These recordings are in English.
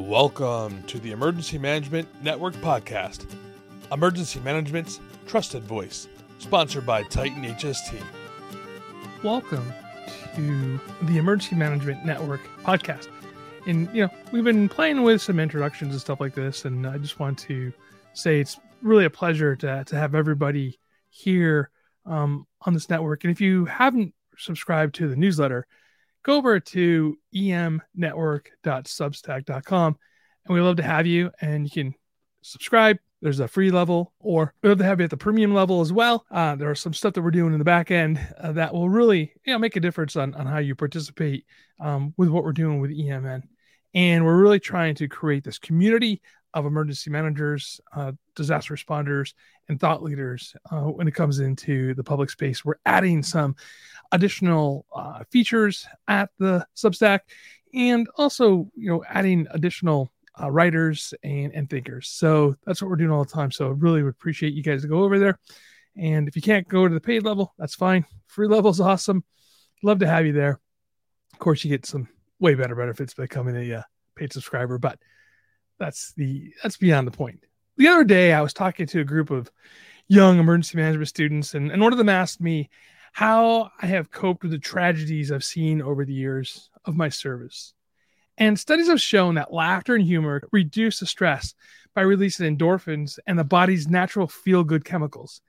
Welcome to the Emergency Management Network podcast, emergency management's trusted voice, sponsored by Titan HST. Welcome to the Emergency Management Network podcast. And, you know, we've been playing with some introductions and stuff like this. And I just want to say it's really a pleasure to, to have everybody here um, on this network. And if you haven't subscribed to the newsletter, go over to emnetwork.substack.com and we love to have you and you can subscribe. There's a free level or we love to have you at the premium level as well. Uh, there are some stuff that we're doing in the back end uh, that will really you know make a difference on, on how you participate um, with what we're doing with emn and we're really trying to create this community of emergency managers, uh, disaster responders, and thought leaders uh, when it comes into the public space. We're adding some additional uh, features at the Substack, and also you know adding additional uh, writers and and thinkers. So that's what we're doing all the time. So I really would appreciate you guys to go over there. And if you can't go to the paid level, that's fine. Free level is awesome. Love to have you there. Of course, you get some way better benefits by becoming a uh, paid subscriber, but that's the that's beyond the point. The other day, I was talking to a group of young emergency management students, and, and one of them asked me how I have coped with the tragedies I've seen over the years of my service. And studies have shown that laughter and humor reduce the stress by releasing endorphins and the body's natural feel good chemicals.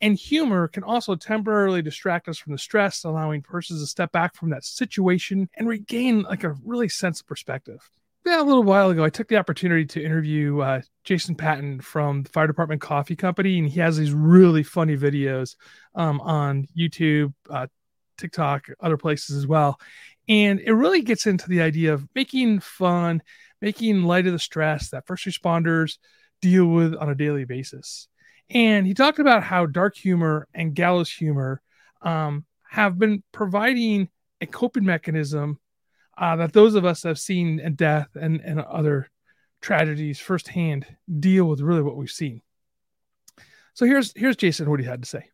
And humor can also temporarily distract us from the stress, allowing persons to step back from that situation and regain like a really sense of perspective yeah, a little while ago, I took the opportunity to interview uh, Jason Patton from the Fire Department Coffee Company, and he has these really funny videos um, on YouTube, uh, TikTok, other places as well. And it really gets into the idea of making fun, making light of the stress that first responders deal with on a daily basis. And he talked about how dark humor and gallows humor um, have been providing a coping mechanism uh, that those of us that have seen death and, and other tragedies firsthand deal with really what we've seen. So here's here's Jason what he had to say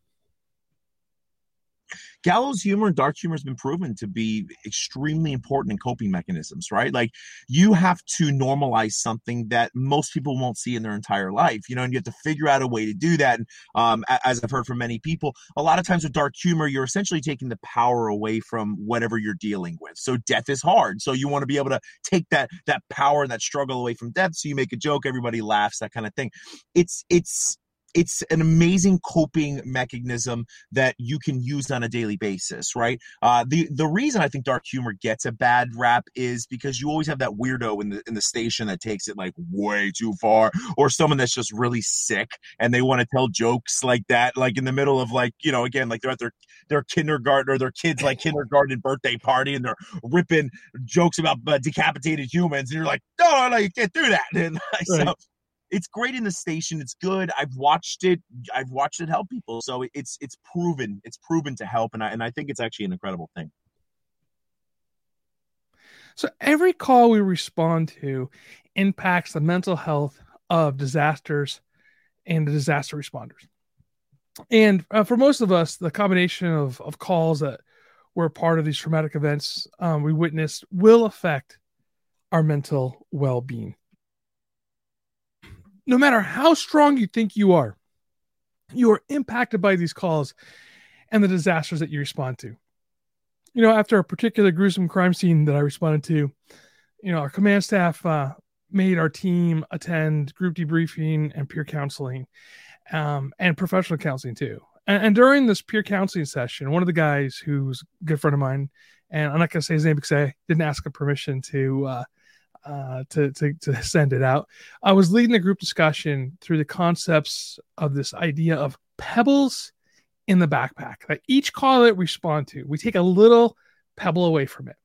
gallows humor and dark humor has been proven to be extremely important in coping mechanisms, right? Like you have to normalize something that most people won't see in their entire life, you know, and you have to figure out a way to do that. And um, as I've heard from many people, a lot of times with dark humor, you're essentially taking the power away from whatever you're dealing with. So death is hard. So you want to be able to take that that power and that struggle away from death. So you make a joke, everybody laughs, that kind of thing. It's it's it's an amazing coping mechanism that you can use on a daily basis, right? Uh, the the reason I think dark humor gets a bad rap is because you always have that weirdo in the in the station that takes it like way too far, or someone that's just really sick and they want to tell jokes like that, like in the middle of like you know again like they're at their their kindergarten or their kids like kindergarten birthday party and they're ripping jokes about uh, decapitated humans and you're like no no you can't do that and right. so it's great in the station. It's good. I've watched it. I've watched it help people. So it's it's proven. It's proven to help, and I and I think it's actually an incredible thing. So every call we respond to impacts the mental health of disasters and the disaster responders. And uh, for most of us, the combination of, of calls that were part of these traumatic events um, we witnessed will affect our mental well being no matter how strong you think you are, you are impacted by these calls and the disasters that you respond to. You know, after a particular gruesome crime scene that I responded to, you know, our command staff uh, made our team attend group debriefing and peer counseling um, and professional counseling too. And, and, during this peer counseling session, one of the guys who's a good friend of mine, and I'm not going to say his name because I didn't ask him permission to uh, uh, to, to, to send it out. I was leading a group discussion through the concepts of this idea of pebbles in the backpack. That each call that we respond to, we take a little pebble away from it.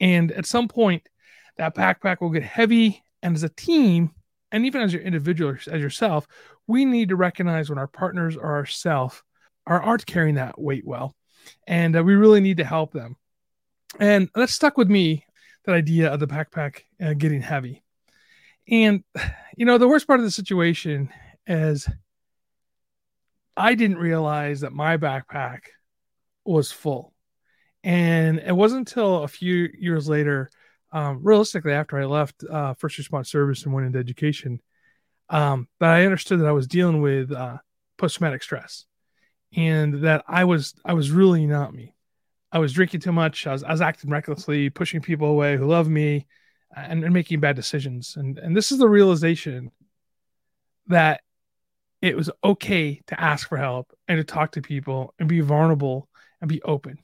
And at some point, that backpack will get heavy. And as a team, and even as your individual, as yourself, we need to recognize when our partners or ourselves are, aren't carrying that weight well. And uh, we really need to help them. And that stuck with me that idea of the backpack uh, getting heavy. And, you know, the worst part of the situation is I didn't realize that my backpack was full. And it wasn't until a few years later um, realistically, after I left uh, first response service and went into education, um, but I understood that I was dealing with uh, post traumatic stress, and that I was I was really not me. I was drinking too much. I was, I was acting recklessly, pushing people away who love me, uh, and, and making bad decisions. And and this is the realization that it was okay to ask for help and to talk to people and be vulnerable and be open.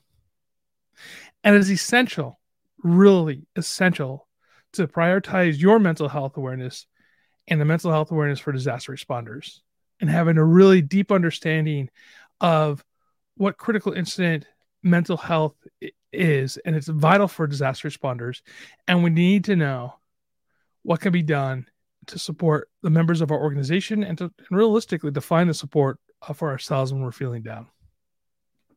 And it is essential, really essential, to prioritize your mental health awareness and the mental health awareness for disaster responders and having a really deep understanding of what critical incident mental health is. And it's vital for disaster responders. And we need to know what can be done to support the members of our organization and to and realistically define the support uh, for ourselves when we're feeling down.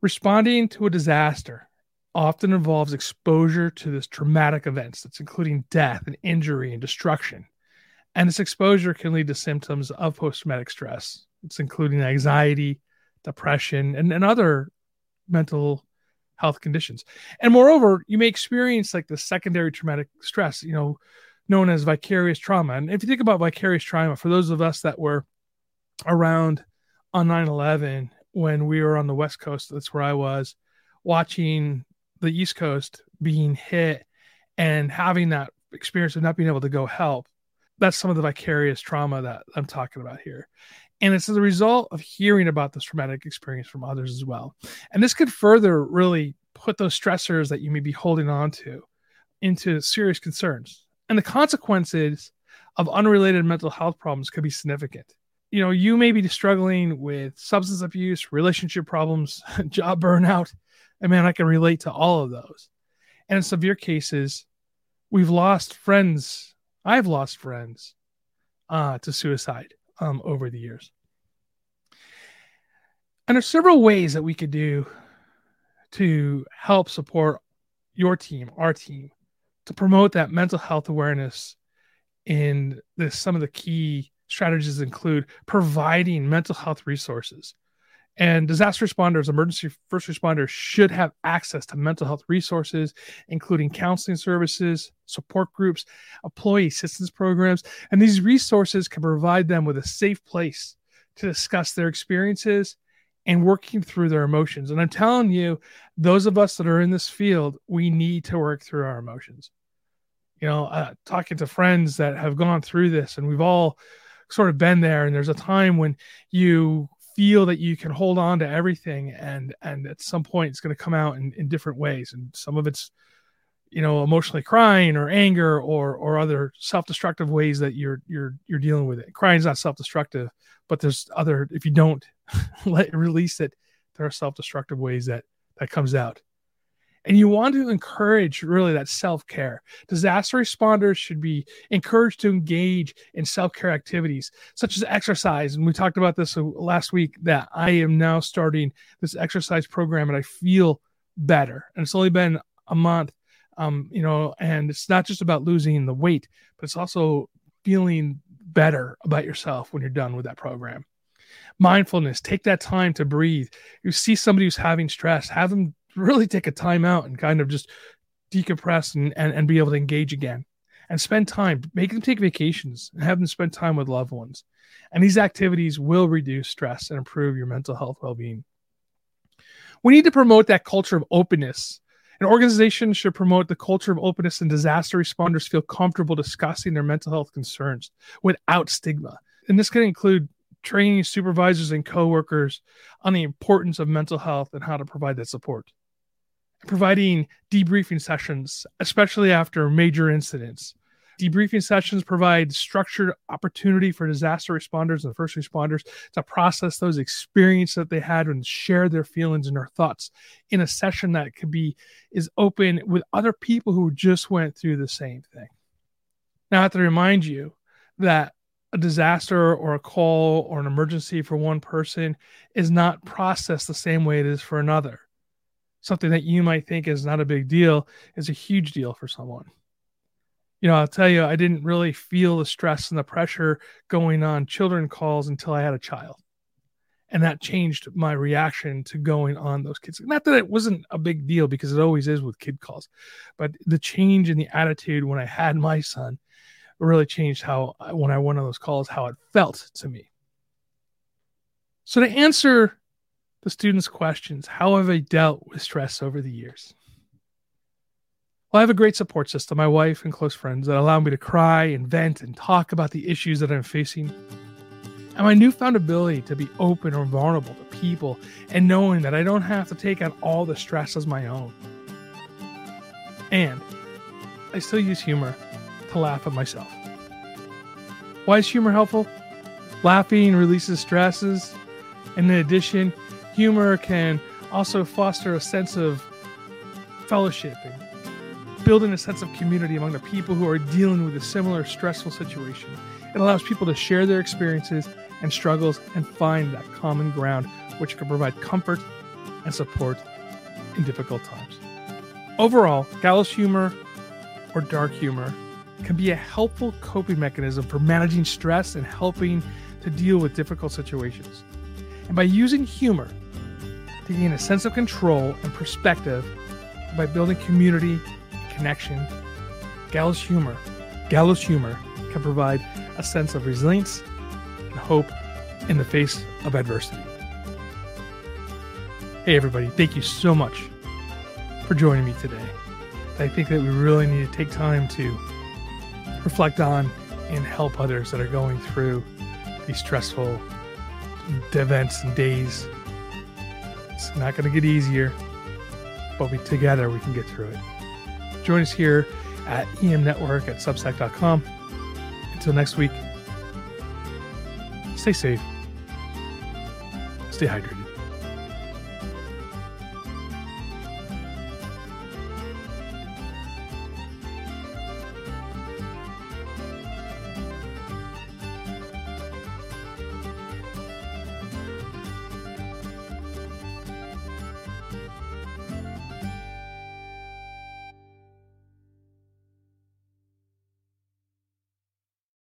Responding to a disaster often involves exposure to this traumatic events that's including death and injury and destruction. And this exposure can lead to symptoms of post-traumatic stress. It's including anxiety, depression, and, and other mental health conditions. And moreover, you may experience like the secondary traumatic stress, you know, known as vicarious trauma. And if you think about vicarious trauma, for those of us that were around on 9 11 when we were on the West Coast, that's where I was, watching the East Coast being hit and having that experience of not being able to go help. That's some of the vicarious trauma that I'm talking about here. And it's a result of hearing about this traumatic experience from others as well. And this could further really put those stressors that you may be holding on to into serious concerns and the consequences of unrelated mental health problems could be significant. You know, you may be struggling with substance abuse, relationship problems, job burnout. And man, I can relate to all of those. And in severe cases, we've lost friends. I've lost friends uh, to suicide um, over the years. And there's several ways that we could do to help support your team, our team, to promote that mental health awareness in this some of the key strategies include providing mental health resources and disaster responders emergency first responders should have access to mental health resources including counseling services support groups employee assistance programs and these resources can provide them with a safe place to discuss their experiences and working through their emotions. And I'm telling you, those of us that are in this field, we need to work through our emotions. You know, uh, talking to friends that have gone through this, and we've all sort of been there. And there's a time when you feel that you can hold on to everything, and and at some point it's going to come out in, in different ways. And some of it's you know emotionally crying or anger or or other self-destructive ways that you're you're you're dealing with it crying is not self-destructive but there's other if you don't let release it there are self-destructive ways that that comes out and you want to encourage really that self-care disaster responders should be encouraged to engage in self-care activities such as exercise and we talked about this last week that i am now starting this exercise program and i feel better and it's only been a month um, you know and it's not just about losing the weight but it's also feeling better about yourself when you're done with that program. Mindfulness, take that time to breathe. You see somebody who's having stress, have them really take a time out and kind of just decompress and, and, and be able to engage again and spend time, make them take vacations and have them spend time with loved ones. And these activities will reduce stress and improve your mental health well being. We need to promote that culture of openness an organization should promote the culture of openness and disaster responders feel comfortable discussing their mental health concerns without stigma. And this can include training supervisors and coworkers on the importance of mental health and how to provide that support. Providing debriefing sessions, especially after major incidents, Debriefing sessions provide structured opportunity for disaster responders and first responders to process those experiences that they had and share their feelings and their thoughts in a session that could be is open with other people who just went through the same thing. Now I have to remind you that a disaster or a call or an emergency for one person is not processed the same way it is for another. Something that you might think is not a big deal is a huge deal for someone you know, I'll tell you, I didn't really feel the stress and the pressure going on children calls until I had a child. And that changed my reaction to going on those kids. Not that it wasn't a big deal because it always is with kid calls, but the change in the attitude when I had my son really changed how, when I went on those calls, how it felt to me. So, to answer the students' questions, how have I dealt with stress over the years? Well, I have a great support system, my wife and close friends that allow me to cry and vent and talk about the issues that I'm facing. And my newfound ability to be open or vulnerable to people and knowing that I don't have to take on all the stress as my own. And I still use humor to laugh at myself. Why is humor helpful? Laughing releases stresses. And in addition, humor can also foster a sense of fellowship and building a sense of community among the people who are dealing with a similar stressful situation. It allows people to share their experiences and struggles and find that common ground, which can provide comfort and support in difficult times. Overall, gallows humor or dark humor can be a helpful coping mechanism for managing stress and helping to deal with difficult situations. And by using humor to gain a sense of control and perspective, by building community and connection, gallows humor, gallows humor can provide a sense of resilience and hope in the face of adversity. Hey, everybody, thank you so much for joining me today. I think that we really need to take time to reflect on and help others that are going through these stressful events and days. It's not going to get easier, but we together we can get through it. Join us here at EM Network at Substack.com. Until next week, stay safe, stay hydrated.